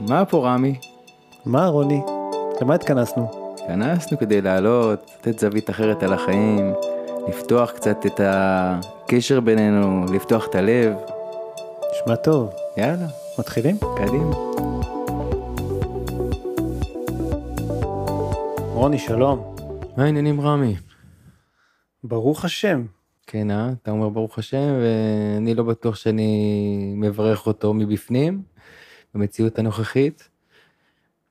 מה פה רמי? מה רוני? למה התכנסנו? התכנסנו כדי לעלות, לתת זווית אחרת על החיים, לפתוח קצת את הקשר בינינו, לפתוח את הלב. נשמע טוב. יאללה, מתחילים? קדימה. רוני, שלום. מה העניינים רמי? ברוך השם. כן, אה? אתה אומר ברוך השם, ואני לא בטוח שאני מברך אותו מבפנים, במציאות הנוכחית.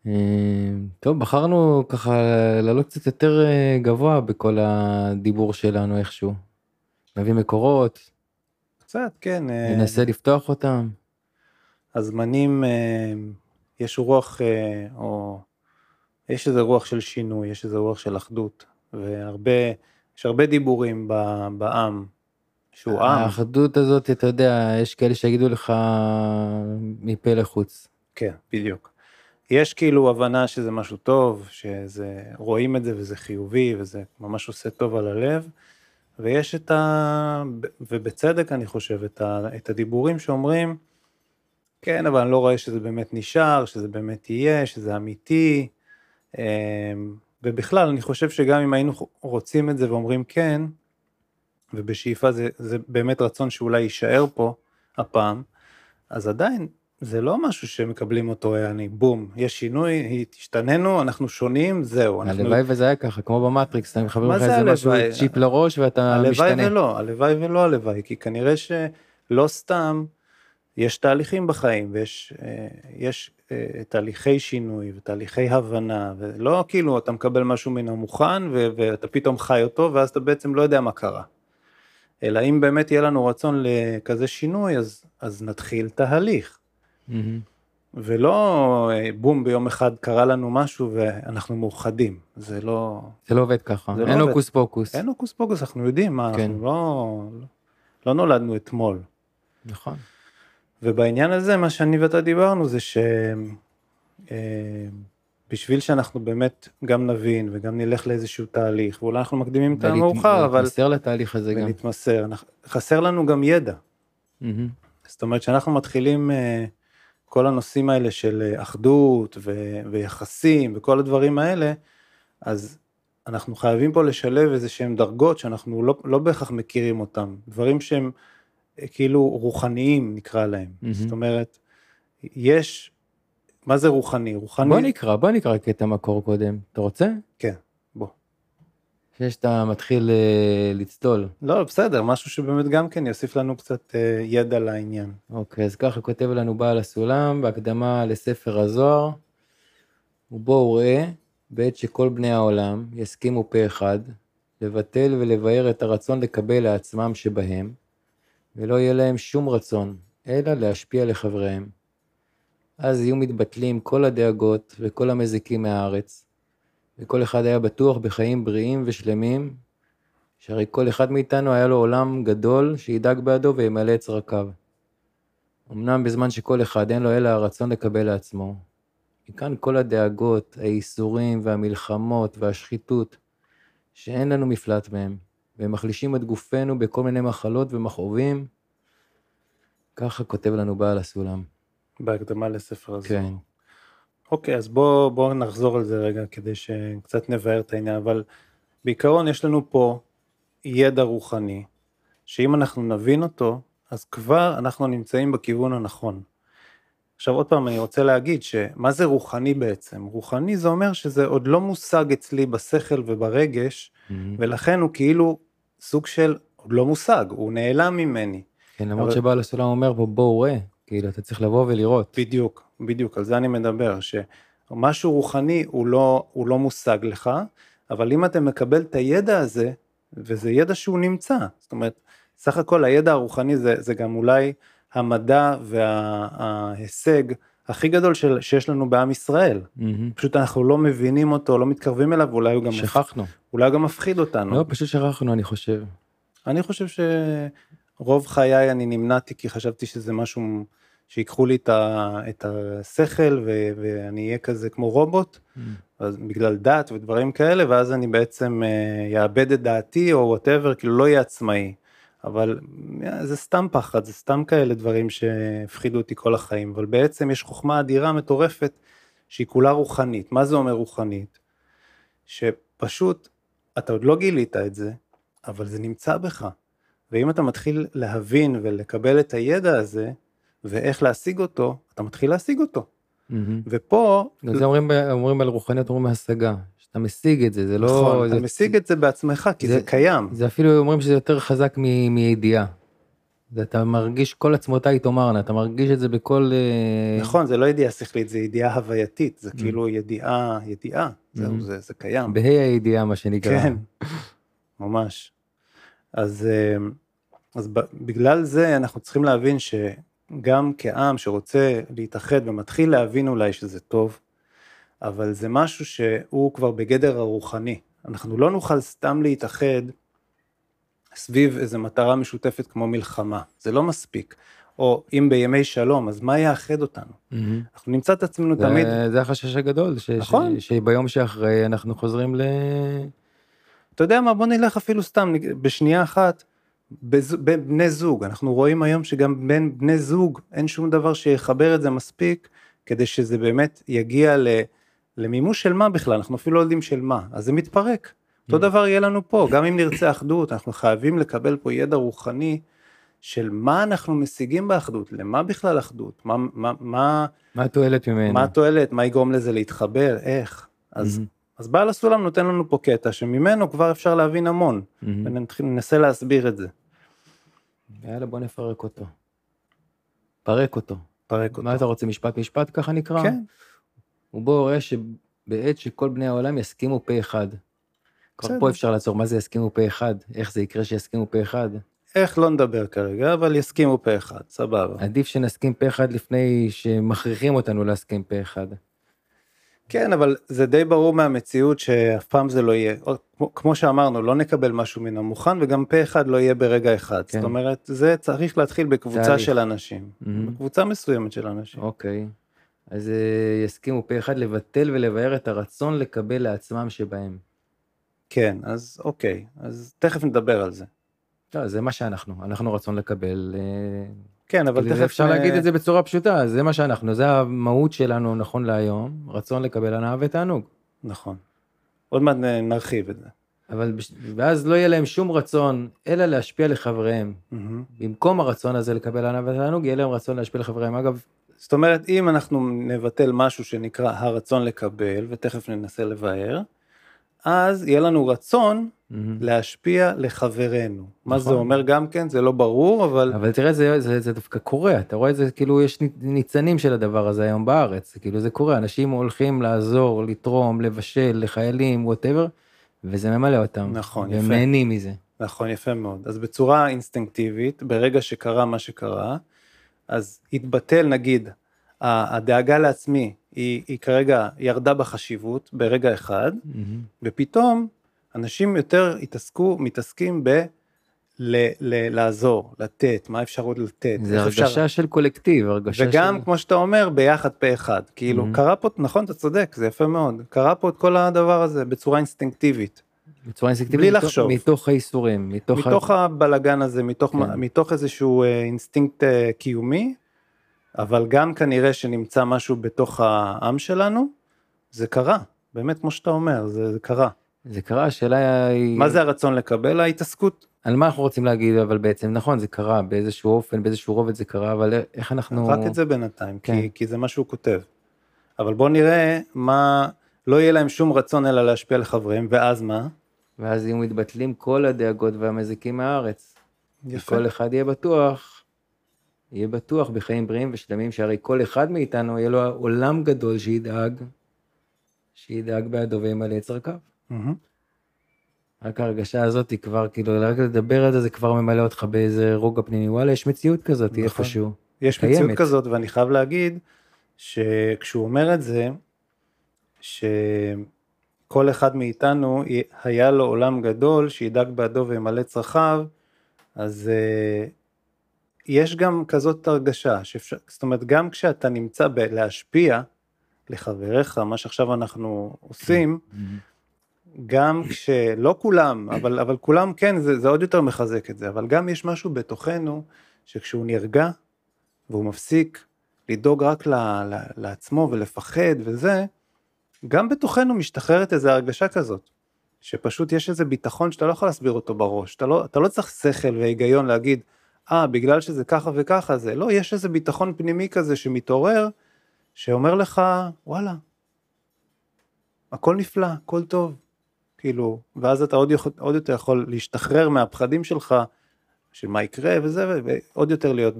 אה, טוב, בחרנו ככה לעלות קצת יותר אה, גבוה בכל הדיבור שלנו איכשהו. נביא מקורות, קצת, כן. אה, ננסה לפתוח אותם. הזמנים, יש רוח, או יש איזה רוח של שינוי, יש איזה רוח של אחדות, והרבה, יש הרבה דיבורים בעם, שהוא עם, האחדות הזאת, אתה יודע, יש כאלה שיגידו לך מפה לחוץ. כן, בדיוק. יש כאילו הבנה שזה משהו טוב, שזה, רואים את זה וזה חיובי וזה ממש עושה טוב על הלב, ויש את ה... ובצדק אני חושב, את, ה... את הדיבורים שאומרים, כן, אבל אני לא רואה שזה באמת נשאר, שזה באמת יהיה, שזה אמיתי, אמ, ובכלל, אני חושב שגם אם היינו רוצים את זה ואומרים כן, ובשאיפה זה, זה באמת רצון שאולי יישאר פה הפעם, אז עדיין זה לא משהו שמקבלים אותו, אני בום, יש שינוי, השתננו, אנחנו שונים, זהו. אנחנו... הלוואי וזה היה ככה, כמו במטריקס, אתה מחבר לך זה איזה משהו, הלוואי? צ'יפ לראש ואתה הלוואי משתנה. ולא, הלוואי ולא הלוואי, כי כנראה שלא סתם יש תהליכים בחיים ויש אה, יש, אה, תהליכי שינוי ותהליכי הבנה, ולא כאילו אתה מקבל משהו מן המוכן ואתה פתאום חי אותו ואז אתה בעצם לא יודע מה קרה. אלא אם באמת יהיה לנו רצון לכזה שינוי, אז, אז נתחיל תהליך. מהמם. ולא אה, בום ביום אחד קרה לנו משהו ואנחנו מאוחדים, זה לא, זה לא עובד ככה, זה לא אין עובד. הוקוס פוקוס. אין הוקוס פוקוס, אנחנו יודעים מה, כן. אנחנו לא, לא נולדנו אתמול. נכון. ובעניין הזה מה שאני ואתה דיברנו זה שבשביל שאנחנו באמת גם נבין וגם נלך לאיזשהו תהליך, ואולי אנחנו מקדימים את המאוחר, אבל להתמסר לתהליך הזה גם. ונתמסר, חסר לנו גם ידע. מהמם. זאת אומרת שאנחנו מתחילים אה, כל הנושאים האלה של אה, אחדות ו- ויחסים וכל הדברים האלה, אז אנחנו חייבים פה לשלב איזה שהם דרגות שאנחנו לא, לא בהכרח מכירים אותם, דברים שהם אה, כאילו רוחניים נקרא להם, מהמם. זאת אומרת, יש, מה זה רוחני? רוחני, בוא נקרא, בוא נקרא קטע מקור קודם. אתה רוצה? כן, בוא. לפני שאתה מתחיל אה, לצלול. לא, בסדר, משהו שבאמת גם כן יוסיף לנו קצת אה, ידע לעניין. אוקיי, אז ככה כותב לנו בעל הסולם בהקדמה לספר הזוהר. ובואו ראה, בעת שכל בני העולם יסכימו פה אחד, לבטל ולבאר את הרצון לקבל לעצמם שבהם, ולא יהיה להם שום רצון, אלא להשפיע לחבריהם. אז יהיו מתבטלים כל הדאגות וכל המזיקים מהארץ, וכל אחד היה בטוח בחיים בריאים ושלמים, שהרי כל אחד מאיתנו היה לו עולם גדול שידאג בעדו וימלא את צרכיו. אמנם בזמן שכל אחד אין לו אלא הרצון לקבל לעצמו. מכאן כל הדאגות, הייסורים והמלחמות והשחיתות, שאין לנו מפלט מהם, והם מחלישים את גופנו בכל מיני מחלות ומכאובים. ככה כותב לנו בעל הסולם. בהקדמה לספר הזה. כן. אוקיי, אז בואו בוא נחזור על זה רגע כדי שקצת נבהר את העניין, אבל בעיקרון יש לנו פה ידע רוחני, שאם אנחנו נבין אותו, אז כבר אנחנו נמצאים בכיוון הנכון. עכשיו עוד פעם אני רוצה להגיד שמה זה רוחני בעצם? רוחני זה אומר שזה עוד לא מושג אצלי בשכל וברגש, ולכן הוא כאילו סוג של עוד לא מושג, הוא נעלם ממני. כן, למרות אבל- שבעל הסולם אומר פה בואו ראה, כאילו אתה צריך לבוא ולראות. בדיוק, בדיוק, על זה אני מדבר, שמשהו רוחני הוא לא, הוא לא מושג לך, אבל אם אתה מקבל את הידע הזה, וזה ידע שהוא נמצא, זאת אומרת, סך הכל הידע הרוחני זה, זה גם אולי המדע וההישג הכי גדול של, שיש לנו בעם ישראל. מהמם. פשוט אנחנו לא מבינים אותו, לא מתקרבים אליו, ואולי הוא גם, שכחנו. אולי הוא גם מפחיד אותנו. לא, פשוט שכחנו אני חושב. אני חושב שרוב חיי אני נמנעתי כי חשבתי שזה משהו שיקחו לי את, ה, את השכל ו, ואני אהיה כזה כמו רובוט, אז בגלל דת ודברים כאלה, ואז אני בעצם אה, יאבד את דעתי או וואטאבר, כאילו לא אהיה עצמאי. אבל אה, זה סתם פחד, זה סתם כאלה דברים שהפחידו אותי כל החיים, אבל בעצם יש חוכמה אדירה מטורפת שהיא כולה רוחנית. מה זה אומר רוחנית? שפשוט, אתה עוד לא גילית את זה, אבל זה נמצא בך. ואם אתה מתחיל להבין ולקבל את הידע הזה, ואיך להשיג אותו, אתה מתחיל להשיג אותו. Mm-hmm. ופה... זה אומרים, אומרים על רוחניות, אומרים השגה. שאתה משיג את זה, זה לא... נכון, זה, אתה משיג את זה בעצמך, כי זה, זה קיים. זה אפילו אומרים שזה יותר חזק מ, מידיעה. אתה מרגיש כל עצמותיי תאמרנה, אתה מרגיש את זה בכל... אה, נכון, זה לא ידיעה שכלית, זה ידיעה הווייתית, זה כאילו ידיעה, ידיעה, זהו, זה, זה קיים. בה"א הידיעה, מה שנקרא. כן, ממש. אז, אה, אז בגלל זה אנחנו צריכים להבין שגם כעם שרוצה להתאחד ומתחיל להבין אולי שזה טוב, אבל זה משהו שהוא כבר בגדר הרוחני. אנחנו לא נוכל סתם להתאחד סביב איזו מטרה משותפת כמו מלחמה, זה לא מספיק. או אם בימי שלום, אז מה יאחד אותנו? Mm-hmm. אנחנו נמצא את עצמנו זה, תמיד... זה החשש הגדול, ש, נכון. ש, שביום שאחרי אנחנו חוזרים ל... אתה יודע מה, בוא נלך אפילו סתם, בשנייה אחת, בין בני זוג, אנחנו רואים היום שגם בין בני זוג אין שום דבר שיחבר את זה מספיק, כדי שזה באמת יגיע ל... למימוש של מה בכלל, אנחנו אפילו לא יודעים של מה, אז זה מתפרק. אותו mm. דבר יהיה לנו פה, גם אם נרצה אחדות, אנחנו חייבים לקבל פה ידע רוחני של מה אנחנו משיגים באחדות, למה בכלל אחדות, מה, מה, מה, מה התועלת ממנו, מה התועלת, מה יגרום לזה להתחבר, איך, אז, mm-hmm. אז בעל הסולם נותן לנו פה קטע שממנו כבר אפשר להבין המון, mm-hmm. וננסה להסביר את זה. יאללה בוא נפרק אותו. פרק אותו. פרק אותו. מה אתה רוצה, משפט משפט ככה נקרא? כן. ובו רואה שבעת שכל בני העולם יסכימו פה אחד. כבר פה אפשר לעצור, מה זה יסכימו פה אחד? איך זה יקרה שיסכימו פה אחד? איך לא נדבר כרגע, אבל יסכימו פה אחד, סבבה. עדיף שנסכים פה אחד לפני שמכריחים אותנו להסכים פה אחד. כן, אבל זה די ברור מהמציאות שאף פעם זה לא יהיה. כמו, כמו שאמרנו, לא נקבל משהו מן המוכן, וגם פה אחד לא יהיה ברגע אחד. כן. זאת אומרת, זה צריך להתחיל בקבוצה תהליך. של אנשים. Mm-hmm. בקבוצה מסוימת של אנשים. אוקיי. אז uh, יסכימו פה אחד לבטל ולבאר את הרצון לקבל לעצמם שבהם. כן, אז אוקיי, אז תכף נדבר על זה. לא, זה מה שאנחנו, אנחנו רצון לקבל. Uh, כן, אבל תכף... אפשר להגיד את זה בצורה פשוטה, זה מה שאנחנו, זה המהות שלנו נכון להיום, רצון לקבל הנאה ותענוג. נכון. עוד מעט נרחיב את זה. אבל ואז לא יהיה להם שום רצון אלא להשפיע לחבריהם. Mm-hmm. במקום הרצון הזה לקבל הנאה ותענוג, יהיה להם רצון להשפיע לחבריהם. אגב, זאת אומרת, אם אנחנו נבטל משהו שנקרא הרצון לקבל, ותכף ננסה לבאר, אז יהיה לנו רצון mm-hmm. להשפיע לחברינו. נכון. מה זה אומר גם כן, זה לא ברור, אבל... אבל תראה, זה, זה, זה דווקא קורה, אתה רואה את זה, כאילו יש ניצנים של הדבר הזה היום בארץ, כאילו זה קורה, אנשים הולכים לעזור, לתרום, לבשל, לחיילים, ווטאבר, וזה ממלא אותם. נכון, יפה. והם נהנים מזה. נכון, יפה מאוד. אז בצורה אינסטינקטיבית, ברגע שקרה מה שקרה, אז התבטל נגיד, הדאגה לעצמי היא, היא כרגע ירדה בחשיבות ברגע אחד, mm-hmm. ופתאום אנשים יותר התעסקו, מתעסקים ב... ל- ל- לעזור, לתת, מה אפשר עוד לתת. זה הרגשה אפשר... של קולקטיב, הרגשה וגם, של... כמו שאתה אומר, ביחד פה אחד. כאילו, mm-hmm. קרה פה, נכון, אתה צודק, זה יפה מאוד. קרה פה את כל הדבר הזה בצורה אינסטינקטיבית. בצורה אינסטינקטיבית, בלי מתוך, לחשוב. מתוך הייסורים. מתוך, מתוך ה... הבלגן הזה, מתוך, כן. מתוך איזשהו אה, אינסטינקט אה, קיומי, אבל גם כנראה שנמצא משהו בתוך העם שלנו, זה קרה, באמת כמו שאתה אומר, זה, זה קרה. זה קרה, השאלה היא... מה זה הרצון לקבל? ההתעסקות. על מה אנחנו רוצים להגיד, אבל בעצם, נכון, זה קרה, באיזשהו אופן, באיזשהו רובד זה קרה, אבל איך אנחנו... רק את זה בינתיים, כן. כי, כי זה מה שהוא כותב. אבל בוא נראה מה, לא יהיה להם שום רצון אלא להשפיע על חבריהם, ואז מה? ואז יהיו מתבטלים כל הדאגות והמזיקים מהארץ. יפה. כל אחד יהיה בטוח יהיה בטוח בחיים בריאים ושלמים, שהרי כל אחד מאיתנו יהיה לו עולם גדול שידאג, שידאג בעדו וימלא את צרכיו. Mm-hmm. רק ההרגשה הזאת היא כבר, כאילו, רק לדבר על זה, זה כבר ממלא אותך באיזה רוגע פנימי. וואלה, יש מציאות כזאת נכון. איפשהו. יש קיימת. מציאות כזאת, ואני חייב להגיד, שכשהוא אומר את זה, שכל אחד מאיתנו היה לו עולם גדול שידאג בעדו וימלא צרכיו, אז uh, יש גם כזאת הרגשה, שאפשר, זאת אומרת, גם כשאתה נמצא בלהשפיע לחבריך, מה שעכשיו אנחנו עושים, גם כשלא כולם, אבל, אבל כולם כן, זה, זה עוד יותר מחזק את זה, אבל גם יש משהו בתוכנו, שכשהוא נרגע, והוא מפסיק לדאוג רק ל, ל, לעצמו ולפחד וזה, גם בתוכנו משתחררת איזו הרגשה כזאת, שפשוט יש איזה ביטחון שאתה לא יכול להסביר אותו בראש, אתה לא, אתה לא צריך שכל והיגיון להגיד, אה, ah, בגלל שזה ככה וככה זה, לא, יש איזה ביטחון פנימי כזה שמתעורר, שאומר לך, וואלה, הכל נפלא, הכל טוב, כאילו, ואז אתה עוד, יכול, עוד יותר יכול להשתחרר מהפחדים שלך, של מה יקרה וזה, ועוד יותר להיות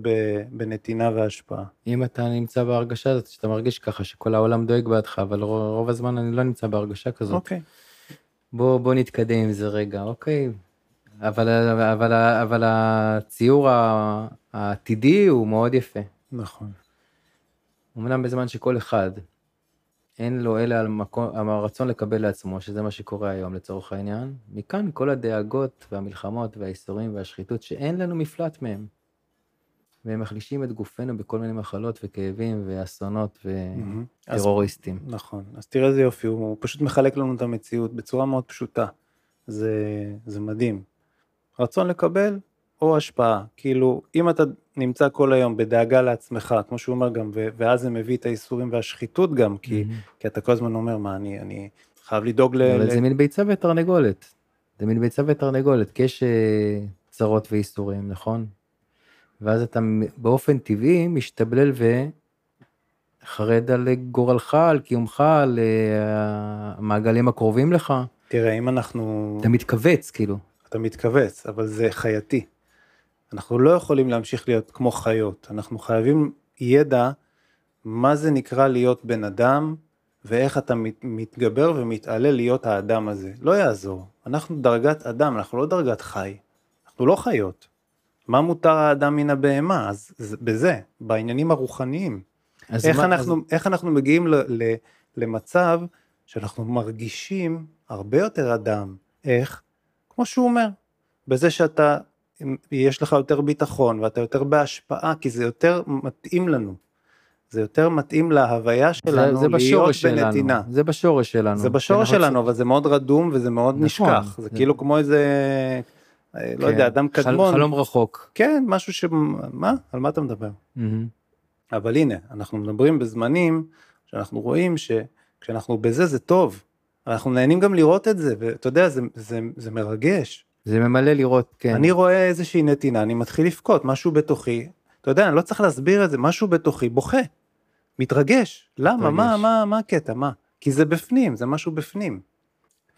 בנתינה והשפעה. אם אתה נמצא בהרגשה הזאת, שאתה מרגיש ככה, שכל העולם דואג בעדך, אבל רוב הזמן אני לא נמצא בהרגשה כזאת. אוקיי. בוא, בוא נתקדם עם זה רגע, אוקיי. אבל, אבל, אבל הציור העתידי הוא מאוד יפה. נכון. אמנם בזמן שכל אחד אין לו אלא על מקום, הרצון לקבל לעצמו, שזה מה שקורה היום לצורך העניין, מכאן כל הדאגות והמלחמות והאיסורים והשחיתות שאין לנו מפלט מהם. והם מחלישים את גופנו בכל מיני מחלות וכאבים ואסונות וטרוריסטים. אז, נכון, אז תראה איזה יופי, הוא פשוט מחלק לנו את המציאות בצורה מאוד פשוטה. זה, זה מדהים. רצון לקבל או השפעה. כאילו, אם אתה נמצא כל היום בדאגה לעצמך, כמו שהוא אומר גם, ואז זה מביא את האיסורים והשחיתות גם, כי, mm-hmm. כי אתה כל הזמן אומר, מה, אני, אני חייב לדאוג ל... אבל ל... זה מין ביצה ותרנגולת. זה מין ביצה ותרנגולת, כי יש אה, צרות ואיסורים, נכון? ואז אתה באופן טבעי משתבלל וחרד על גורלך, על קיומך, על אה, המעגלים הקרובים לך. תראה, אם אנחנו... אתה מתכווץ, כאילו. אתה מתכווץ, אבל זה חייתי. אנחנו לא יכולים להמשיך להיות כמו חיות, אנחנו חייבים ידע מה זה נקרא להיות בן אדם ואיך אתה מתגבר ומתעלה להיות האדם הזה. לא יעזור, אנחנו דרגת אדם, אנחנו לא דרגת חי, אנחנו לא חיות. מה מותר האדם מן הבהמה? אז בזה, בעניינים הרוחניים. איך, מה, אנחנו, אז... איך אנחנו מגיעים ל, ל, למצב שאנחנו מרגישים הרבה יותר אדם. איך? כמו שהוא אומר, בזה שאתה יש לך יותר ביטחון ואתה יותר בהשפעה כי זה יותר מתאים לנו. זה יותר מתאים להוויה שלנו זה, זה להיות בנתינה. זה בשורש שלנו. זה בשורש שלנו, רוצים... אבל זה מאוד רדום וזה מאוד נכון, נשכח. זה, זה כאילו כמו איזה, לא כן. לא יודע, אדם קדמון. חלום רחוק. כן, משהו ש... מה? על מה אתה מדבר? Mm-hmm. אבל הנה, אנחנו מדברים בזמנים שאנחנו רואים שכשאנחנו בזה זה טוב. אנחנו נהנים גם לראות את זה, ואתה יודע, זה, זה, זה מרגש. זה ממלא לראות, כן. אני רואה איזושהי נתינה, אני מתחיל לבכות, משהו בתוכי, אתה יודע, אני לא צריך להסביר את זה, משהו בתוכי בוכה, מתרגש. למה? מתרגש. מה, מה, מה הקטע? מה? כי זה בפנים, זה משהו בפנים.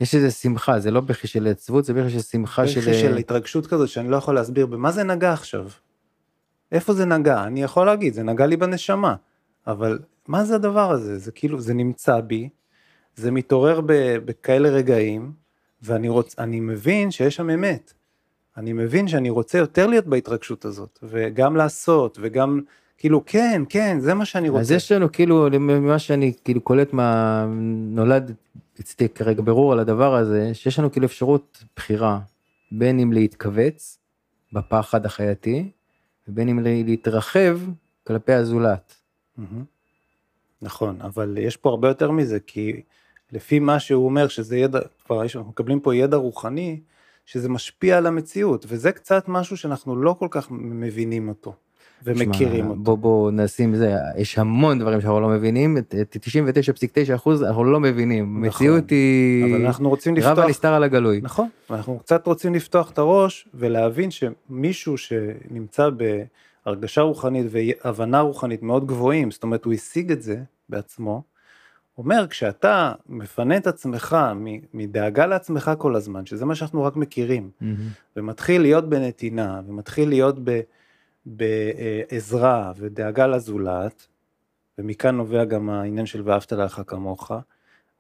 יש איזה שמחה, זה לא בכי של עצבות, זה בכי של שמחה של... בכי של התרגשות כזאת שאני לא יכול להסביר במה זה נגע עכשיו. איפה זה נגע? אני יכול להגיד, זה נגע לי בנשמה, אבל מה זה הדבר הזה? זה כאילו, זה נמצא בי, זה מתעורר בכאלה רגעים, ואני רוצ, אני מבין שיש שם אמת. אני מבין שאני רוצה יותר להיות בהתרגשות הזאת, וגם לעשות, וגם, כאילו, כן, כן, זה מה שאני רוצה. אז יש לנו, כאילו, ממה שאני כאילו קולט מה נולד אצלי כרגע ברור על הדבר הזה, שיש לנו כאילו אפשרות בחירה, בין אם להתכווץ בפחד החייתי, ובין אם להתרחב כלפי הזולת. נכון, אבל יש פה הרבה יותר מזה, כי לפי מה שהוא אומר שזה ידע, כבר יש, אנחנו מקבלים פה ידע רוחני, שזה משפיע על המציאות, וזה קצת משהו שאנחנו לא כל כך מבינים אותו. ומכירים שמה, אותו. בוא בוא נשים זה, יש המון דברים שאנחנו לא מבינים, 99.9 אחוז אנחנו לא מבינים, נכון, המציאות היא אבל אנחנו רוצים לפתוח, רב הנסתר על הגלוי. נכון, אנחנו קצת רוצים לפתוח את הראש ולהבין שמישהו שנמצא בהרגשה רוחנית והבנה רוחנית מאוד גבוהים, זאת אומרת הוא השיג את זה בעצמו, אומר, כשאתה מפנה את עצמך מדאגה לעצמך כל הזמן, שזה מה שאנחנו רק מכירים, mm-hmm. ומתחיל להיות בנתינה, ומתחיל להיות ב, בעזרה ודאגה לזולת, ומכאן נובע גם העניין של ואהבת לך כמוך,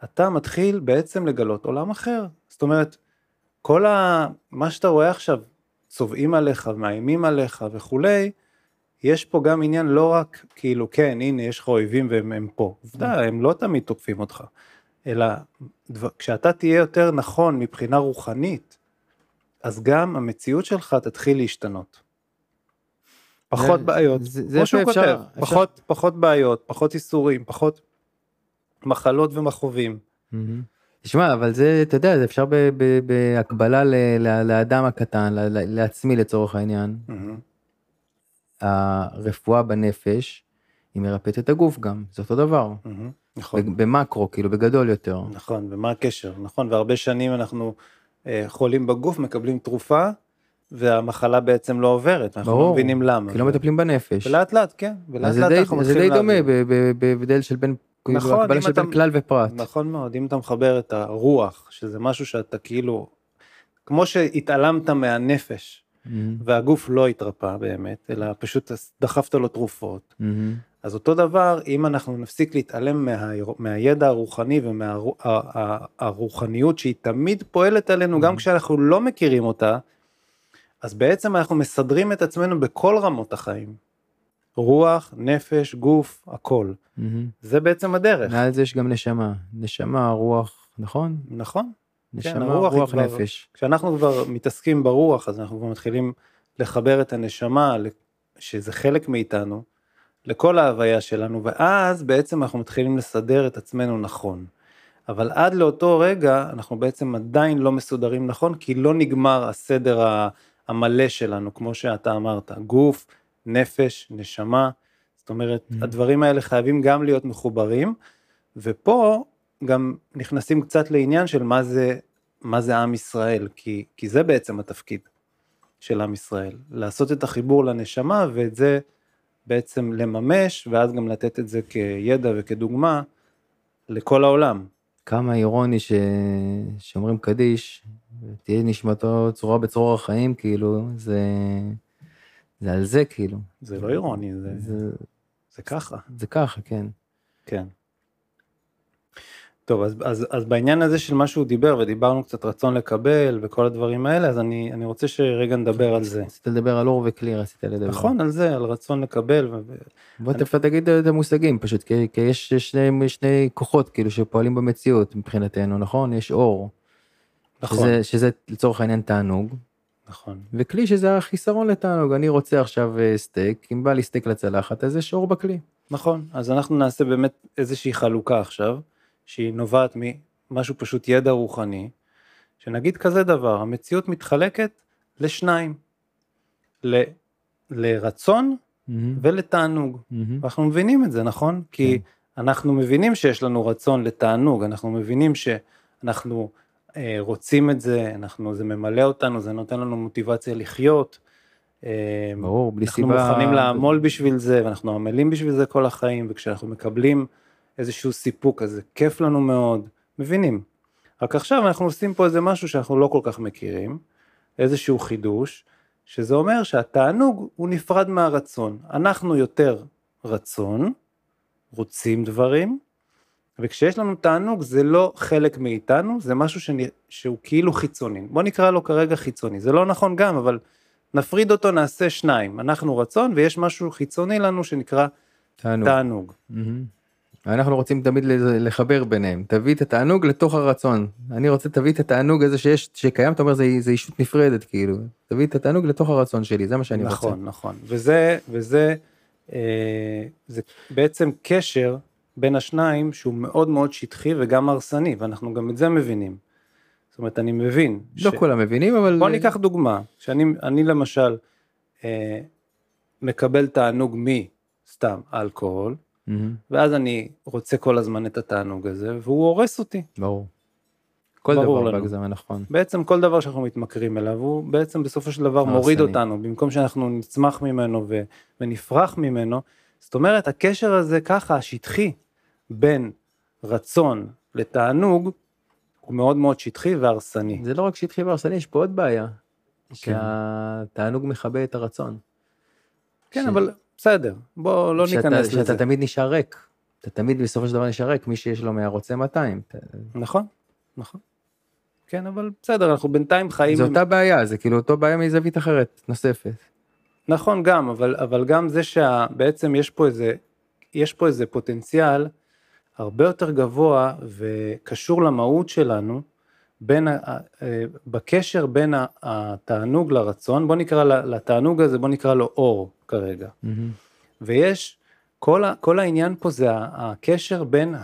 אתה מתחיל בעצם לגלות עולם אחר. זאת אומרת, כל ה... מה שאתה רואה עכשיו, צובעים עליך, מאיימים עליך וכולי, יש פה גם עניין לא רק כאילו כן הנה יש לך אויבים והם הם פה, עובדה הם לא תמיד תוקפים אותך, אלא דבר, כשאתה תהיה יותר נכון מבחינה רוחנית, אז גם המציאות שלך תתחיל להשתנות. פחות זה, בעיות, זה, זה כמו שהוא אפשר, כותב, אפשר... פחות, פחות בעיות, פחות איסורים, פחות מחלות ומכאובים. Mm-hmm. תשמע, אבל זה, אתה יודע, זה אפשר בהקבלה לאדם הקטן, לעצמי לצורך העניין. מהמם. הרפואה בנפש, היא מרפאת את הגוף גם, זה אותו דבר. מהמם. נכון. במקרו, כאילו, בגדול יותר. נכון, ומה הקשר? נכון, והרבה שנים אנחנו אה, חולים בגוף, מקבלים תרופה, והמחלה בעצם לא עוברת, אנחנו לא ברור. מבינים למה. כי לא מטפלים בנפש. ולאט לאט, כן, ולאט זה לאט די- אנחנו זה מתחילים די דומה להבין. ב- ב- ב- בהבדל של בין, כאילו, נכון, הקבלה של אתה- בין כלל ופרט. נכון מאוד, אם אתה מחבר את הרוח, שזה משהו שאתה כאילו, כמו שהתעלמת מהנפש, מהמם, והגוף לא התרפא באמת, אלא פשוט דחפת לו תרופות. מהמם. אז אותו דבר, אם אנחנו נפסיק להתעלם מה, מהידע הרוחני ומהרוחניות שהיא תמיד פועלת עלינו, גם Mhm. כשאנחנו לא מכירים אותה, אז בעצם אנחנו מסדרים את עצמנו בכל רמות החיים. רוח, נפש, גוף, הכל. מהמם. זה בעצם הדרך. מעל זה יש גם נשמה. נשמה, רוח, נכון? נכון? נשמה, הרוח היא רוח, כבר- נפש. כשאנחנו כבר מתעסקים ברוח, אז אנחנו כבר מתחילים לחבר את הנשמה, שזה חלק מאיתנו, לכל ההוויה שלנו, ואז בעצם אנחנו מתחילים לסדר את עצמנו נכון. אבל עד לאותו רגע אנחנו בעצם עדיין לא מסודרים נכון, כי לא נגמר הסדר המלא שלנו, כמו שאתה אמרת, גוף, נפש, נשמה, זאת אומרת, Mhm. הדברים האלה חייבים גם להיות מחוברים, ופה גם נכנסים קצת לעניין של מה זה, מה זה עם ישראל, כי, כי זה בעצם התפקיד של עם ישראל, לעשות את החיבור לנשמה ואת זה בעצם לממש, ואז גם לתת את זה כידע וכדוגמה לכל העולם. כמה אירוני ש... שאומרים קדיש, תהיה נשמתו צרורה בצרור החיים, כאילו, זה... זה על זה, כאילו. זה לא אירוני, זה, זה, זה ככה, זה ככה, כן. כן. טוב, אז, אז, אז בעניין הזה של מה שהוא דיבר, ודיברנו קצת רצון לקבל וכל הדברים האלה, אז אני, אני רוצה שרגע נדבר על זה. רצית לדבר על אור וכלי, רצית לדבר. נכון, על זה, על רצון לקבל. ו... בוא תכף תגיד את המושגים, פשוט, כי, כי יש שני, שני כוחות, כאילו, שפועלים במציאות מבחינתנו, נכון? יש אור. נכון, שזה, שזה לצורך העניין תענוג, נכון, וכלי שזה החיסרון לתענוג. אני רוצה עכשיו אה, סטייק, אם בא לי סטייק לצלחת, אז יש אור בכלי. נכון. אז אנחנו נעשה באמת איזושהי חלוקה עכשיו, שהיא נובעת ממשהו פשוט ידע רוחני, שנגיד כזה דבר, המציאות מתחלקת לשניים, ל... לרצון מהמם, ולתענוג. מהמם. ואנחנו מבינים את זה, נכון? כי אנחנו מבינים שיש לנו רצון לתענוג, אנחנו מבינים שאנחנו אה, רוצים את זה, אנחנו, זה ממלא אותנו, זה נותן לנו מוטיבציה לחיות. אה, ברור, בלי אנחנו סיבה. מוכנים לעמול בשביל זה, ואנחנו עמלים בשביל זה כל החיים, וכשאנחנו מקבלים איזשהו סיפוק, אז זה כיף לנו מאוד, מבינים. רק עכשיו אנחנו עושים פה איזה משהו שאנחנו לא כל כך מכירים, איזשהו חידוש, שזה אומר שהתענוג הוא נפרד מהרצון. אנחנו יותר רצון, רוצים דברים, וכשיש לנו תענוג זה לא חלק מאיתנו, זה משהו שנ... שהוא כאילו חיצוני. בוא נקרא לו כרגע חיצוני, זה לא נכון גם, אבל נפריד אותו, נעשה שניים. אנחנו רצון ויש משהו חיצוני לנו שנקרא תענוג. תענוג. מהמם. אנחנו רוצים תמיד לחבר ביניהם, תביא את התענוג לתוך הרצון. אני רוצה תביא את התענוג הזה שיש, שקיים, אתה אומר זה, זה אישות נפרדת, כאילו. תביא את התענוג לתוך הרצון שלי, זה מה שאני רוצה. נכון, נכון. וזה, וזה אה, זה בעצם קשר בין השניים שהוא מאוד מאוד שטחי וגם הרסני, ואנחנו גם את זה מבינים. זאת אומרת, אני מבין. לא כולם מבינים, אבל... בוא ניקח דוגמה, שאני אני למשל אה, מקבל תענוג מסתם אלכוהול, מהמם, ואז אני רוצה כל הזמן את התענוג הזה, והוא הורס אותי. ברור. כל ברור דבר. בהגזמה, נכון. בעצם כל דבר שאנחנו מתמכרים אליו, הוא בעצם בסופו של דבר הרסני. מוריד אותנו, במקום שאנחנו נצמח ממנו ו, ונפרח ממנו. זאת אומרת, הקשר הזה ככה, השטחי, בין רצון לתענוג, הוא מאוד מאוד שטחי והרסני. זה לא רק שטחי והרסני, יש פה עוד בעיה. כן. שהתענוג מכבה את הרצון. כן, ש- אבל בסדר, בוא לא שאתה- ניכנס לזה. שאתה תמיד נשאר ריק. אתה תמיד בסופו של דבר נשאר ריק, מי שיש לו 100 רוצה 200. אתה- נכון, נכון. כן, אבל בסדר, אנחנו בינתיים חיים... זה עם- אותה בעיה, זה כאילו אותו בעיה מזווית אחרת, נוספת. נכון גם, אבל, אבל גם זה שבעצם יש פה איזה, יש פה איזה פוטנציאל הרבה יותר גבוה וקשור למהות שלנו, בין, אה, בקשר בין התענוג לרצון, בוא נקרא לתענוג הזה, בוא נקרא לו אור כרגע. מהמם. ויש, כל, ה, כל העניין פה זה הקשר בין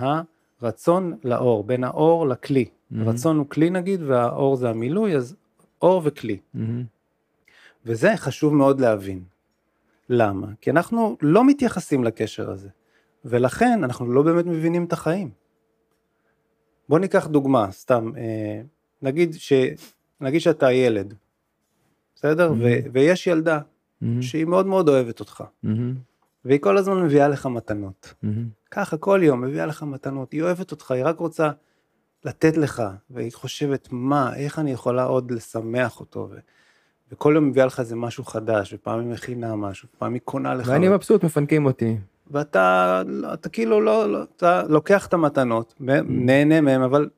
הרצון לאור, בין האור לכלי. רצון הוא כלי נגיד, והאור זה המילוי, אז אור וכלי. מהמם. וזה חשוב מאוד להבין. למה? כי אנחנו לא מתייחסים לקשר הזה, ולכן אנחנו לא באמת מבינים את החיים. בוא ניקח דוגמה, סתם, אה, נגיד, ש, נגיד שאתה ילד, בסדר? ו, ויש ילדה מהמם. שהיא מאוד מאוד אוהבת אותך, מהמם. והיא כל הזמן מביאה לך מתנות. מהמם. ככה כל יום מביאה לך מתנות, היא אוהבת אותך, היא רק רוצה לתת לך, והיא חושבת מה, איך אני יכולה עוד לשמח אותו, ו... וכל יום מביאה לך איזה משהו חדש, ופעם היא מכינה משהו, ופעם היא קונה לך, ואני מבסוט, מפנקים אותי. ואתה לא, אתה כאילו לא, לא, אתה לוקח את המתנות, מ- נהנה מהם, אבל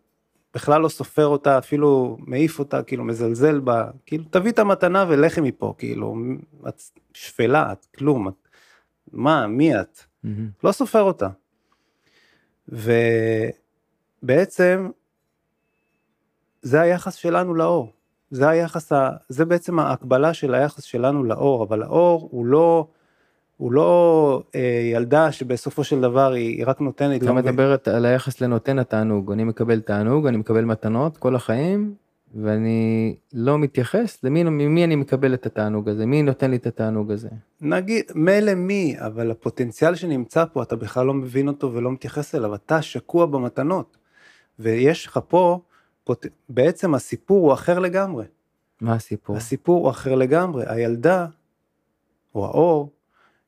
בכלל לא סופר אותה, אפילו מעיף אותה, כאילו מזלזל בה, כאילו תביא את המתנה ולכי מפה, כאילו, את שפלה, את כלום, את, מה, מי את? מהמם. לא סופר אותה. ובעצם זה היחס שלנו לאור. זה היחס, ה... זה בעצם ההקבלה של היחס שלנו לאור, אבל האור הוא לא, הוא לא אה, ילדה שבסופו של דבר היא, היא רק נותנת. אתה לא מדברת על היחס לנותן התענוג, אני מקבל תענוג, אני מקבל מתנות כל החיים, ואני לא מתייחס למי ממי אני מקבל את התענוג הזה, מי נותן לי את התענוג הזה. נגיד, מילא מי, אבל הפוטנציאל שנמצא פה, אתה בכלל לא מבין אותו ולא מתייחס אליו, אתה שקוע במתנות. ויש לך פה, פוט... בעצם הסיפור הוא אחר לגמרי. מה הסיפור? הסיפור הוא אחר לגמרי, הילדה, או האור,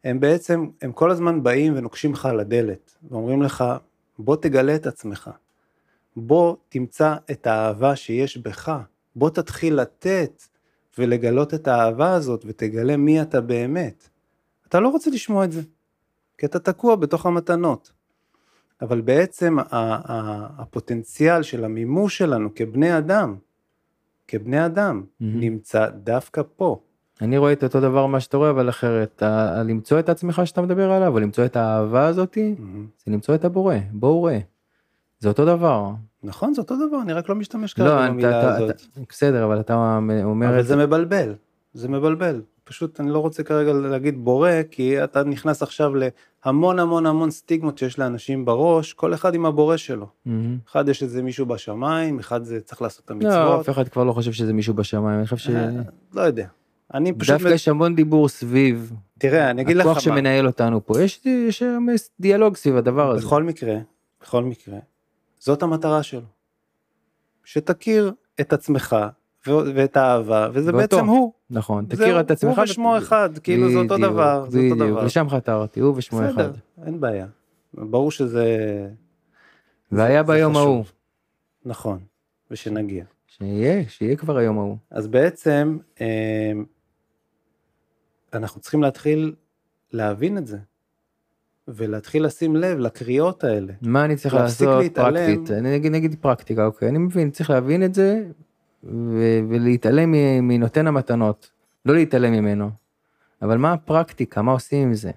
הם בעצם, הם כל הזמן באים ונוקשים לך על הדלת, ואומרים לך, בוא תגלה את עצמך, בוא תמצא את האהבה שיש בך, בוא תתחיל לתת ולגלות את האהבה הזאת, ותגלה מי אתה באמת. אתה לא רוצה לשמוע את זה, כי אתה תקוע בתוך המתנות. אבל בעצם הפוטנציאל של המימוש שלנו כבני אדם, כבני אדם, מהמם. נמצא דווקא פה. אני רואה את אותו דבר מה שאתה רואה, אבל אחרת. ה- למצוא את עצמך שאתה מדבר עליו, או למצוא את האהבה הזאתי, זה למצוא את הבורא, בואו ראה. זה אותו דבר. נכון, זה אותו דבר, אני רק לא משתמש לא, כרגע אתה- במילה אתה- הזאת. אתה- בסדר, אבל אתה אומר אבל את זה מבלבל, זה מבלבל. פשוט אני לא רוצה כרגע להגיד בורא, כי אתה נכנס עכשיו להמון המון המון סטיגמות שיש לאנשים בראש, כל אחד עם הבורא שלו. מהמם. אחד יש איזה מישהו בשמיים, אחד זה צריך לעשות את לא, המצוות. אף אחד כבר לא חושב שזה מישהו בשמיים, אני חושב אה, לא יודע. אני פשוט, שדווקא יש המון דיבור סביב תראה, אני אגיד לך הכוח מה, שמנהל אותנו פה, יש יש דיאלוג סביב הדבר הזה. בכל מקרה, בכל מקרה, זאת המטרה שלו. שתכיר את עצמך ואת האהבה, וזה ואותו. בעצם הוא. נכון, תכיר את עצמך. הוא ושמו אחד, כאילו זה אותו דבר, זה אותו בדיוק, דבר. לשם חתרתי, הוא ושמו אחד. בסדר, אין בעיה. ברור שזה... והיה זה ביום. ההוא. נכון, ושנגיע. שיהיה, שיהיה כבר היום ההוא. אז בעצם אה, אנחנו צריכים להתחיל להבין את זה, ולהתחיל לשים לב לקריאות האלה. מה אני צריך לעשות להתעלם. פרקטית? אני נגיד, נגיד פרקטיקה, אוקיי, אני מבין, צריך להבין את זה ו- ולהתעלם מנותן המתנות, לא להתעלם ממנו. אבל מה הפרקטיקה, מה עושים עם זה?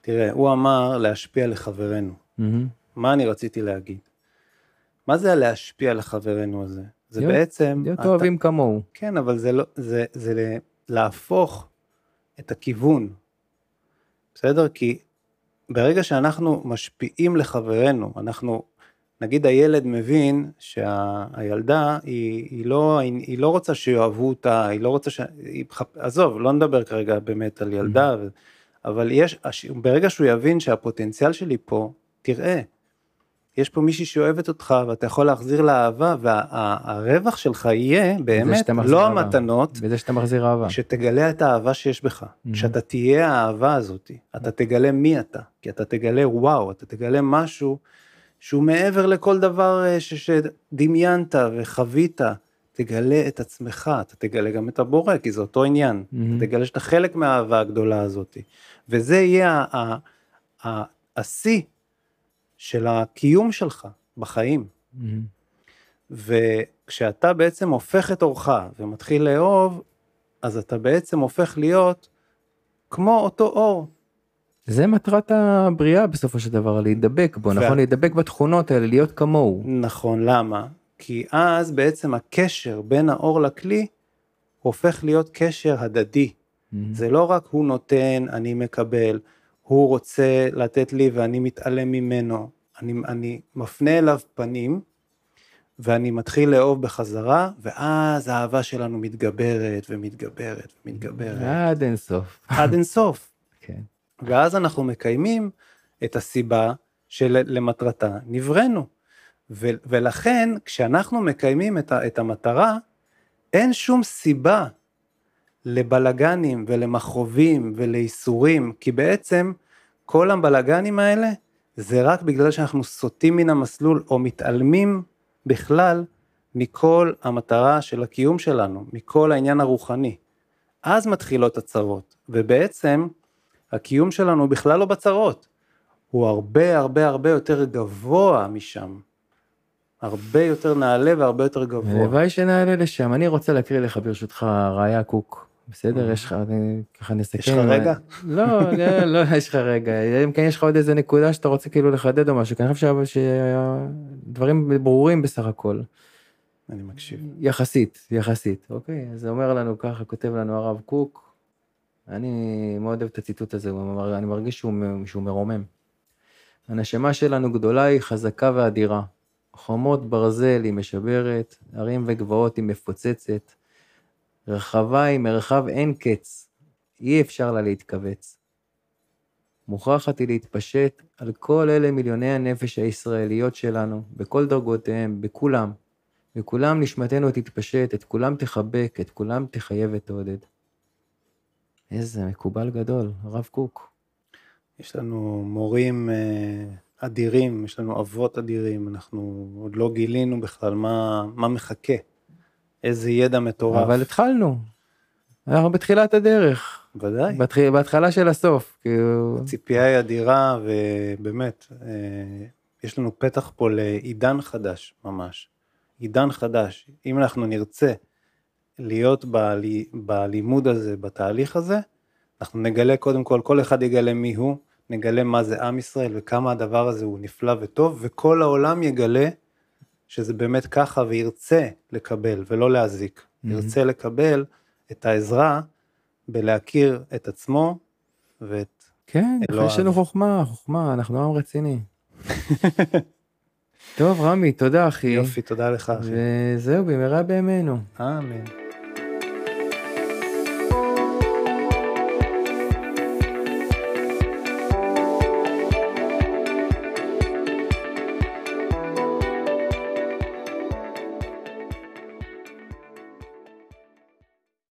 תראה, הוא אמר להשפיע לחברנו. מהמם. מה אני רציתי להגיד? מה זה הלהשפיע לחברנו הזה? זה להיות- בעצם... להיות אתה- אוהבים כמוהו. כן, אבל זה לא, זה, זה להפוך את הכיוון, בסדר? כי ברגע שאנחנו משפיעים לחברנו, אנחנו, נגיד הילד מבין שהילדה היא, היא, לא, היא לא רוצה שיאהבו אותה, היא לא רוצה ש... היא, עזוב, לא נדבר כרגע באמת על ילדה, ו... אבל יש, ברגע שהוא יבין שהפוטנציאל שלי פה, תראה, יש פה מישהי שאוהבת אותך ואתה יכול להחזיר לה אהבה והרווח שלך יהיה באמת לא אהבה. המתנות, בזה שאתה מחזיר אהבה. כשתגלה את האהבה שיש בך, כשאתה תהיה האהבה הזאת, אתה תגלה מי אתה, כי אתה תגלה וואו, אתה תגלה משהו שהוא מעבר לכל דבר אה, ש- שדמיינת וחווית, תגלה את עצמך, אתה תגלה גם את הבורא, כי זה אותו עניין. אתה תגלה שאתה חלק מהאהבה הגדולה הזאת, וזה יהיה ה- ה- ה- השיא של הקיום שלך בחיים. מהמם. וכשאתה בעצם הופך את אורך ומתחיל לאהוב, אז אתה בעצם הופך להיות כמו אותו אור. זה מטרת הבריאה בסופו של דבר, להידבק בו, וה- נכון? להידבק בתכונות האלה, להיות כמוהו. נכון, למה? כי אז בעצם הקשר בין האור לכלי הופך להיות קשר הדדי. מהמם. זה לא רק הוא נותן, אני מקבל, הוא רוצה לתת לי ואני מתעלם ממנו. אני, אני מפנה אליו פנים, ואני מתחיל לאהוב בחזרה, ואז האהבה שלנו מתגברת ומתגברת ומתגברת. עד אינסוף. עד אינסוף. כן. ואז אנחנו מקיימים את הסיבה שלמטרתה נבראנו. ו- ולכן, כשאנחנו מקיימים את, ה- את המטרה, אין שום סיבה לבלגנים ולמכרובים ולאיסורים, כי בעצם כל הבלגנים האלה זה רק בגלל שאנחנו סוטים מן המסלול או מתעלמים בכלל מכל המטרה של הקיום שלנו, מכל העניין הרוחני. אז מתחילות הצרות, ובעצם הקיום שלנו בכלל לא בצרות, הוא הרבה הרבה הרבה יותר גבוה משם. הרבה יותר נעלה והרבה יותר גבוה. הלוואי שנעלה לשם. אני רוצה להקריא לך ברשותך ראיה קוק. בסדר, Mhm. יש לך, ככה נסכם. יש לך רגע? לא, לא, לא, יש לך רגע. אם כן יש לך עוד איזה נקודה שאתה רוצה כאילו לחדד או משהו, כי אני חושב שדברים ברורים בסך הכל. אני מקשיב. יחסית, יחסית, אוקיי? אז אומר לנו ככה, כותב לנו הרב קוק, אני מאוד אוהב את הציטוט הזה, אני מרגיש שהוא, שהוא מרומם. הנשמה שלנו גדולה היא חזקה ואדירה. חומות ברזל היא משברת, הרים וגבעות היא מפוצצת, רחבה היא מרחב אין קץ, אי אפשר לה להתכווץ. מוכרחת היא להתפשט על כל אלה מיליוני הנפש הישראליות שלנו, בכל דרגותיהם, בכולם. בכולם נשמתנו תתפשט, את כולם תחבק, את כולם תחייב ותעודד. איזה מקובל גדול, הרב קוק. יש לנו מורים אה, אדירים, יש לנו אבות אדירים, אנחנו עוד לא גילינו בכלל מה, מה מחכה, איזה ידע מטורף. אבל התחלנו. אנחנו בתחילת הדרך, ודאי. בתח... בהתחלה של הסוף, כאילו... הציפייה היא אדירה, ובאמת, אה, יש לנו פתח פה לעידן חדש ממש. עידן חדש. אם אנחנו נרצה להיות בלי, בלימוד הזה, בתהליך הזה, אנחנו נגלה קודם כל, כל אחד יגלה מי הוא, נגלה מה זה עם ישראל וכמה הדבר הזה הוא נפלא וטוב, וכל העולם יגלה שזה באמת ככה וירצה לקבל ולא להזיק. Mhm. ירצה לקבל את העזרה בלהכיר את עצמו ואת... כן, אלוהיו. יש לנו חוכמה, חוכמה, אנחנו עם רציני. טוב, רמי, תודה אחי. יופי, תודה לך אחי. וזהו, במהרה בימינו. אמן.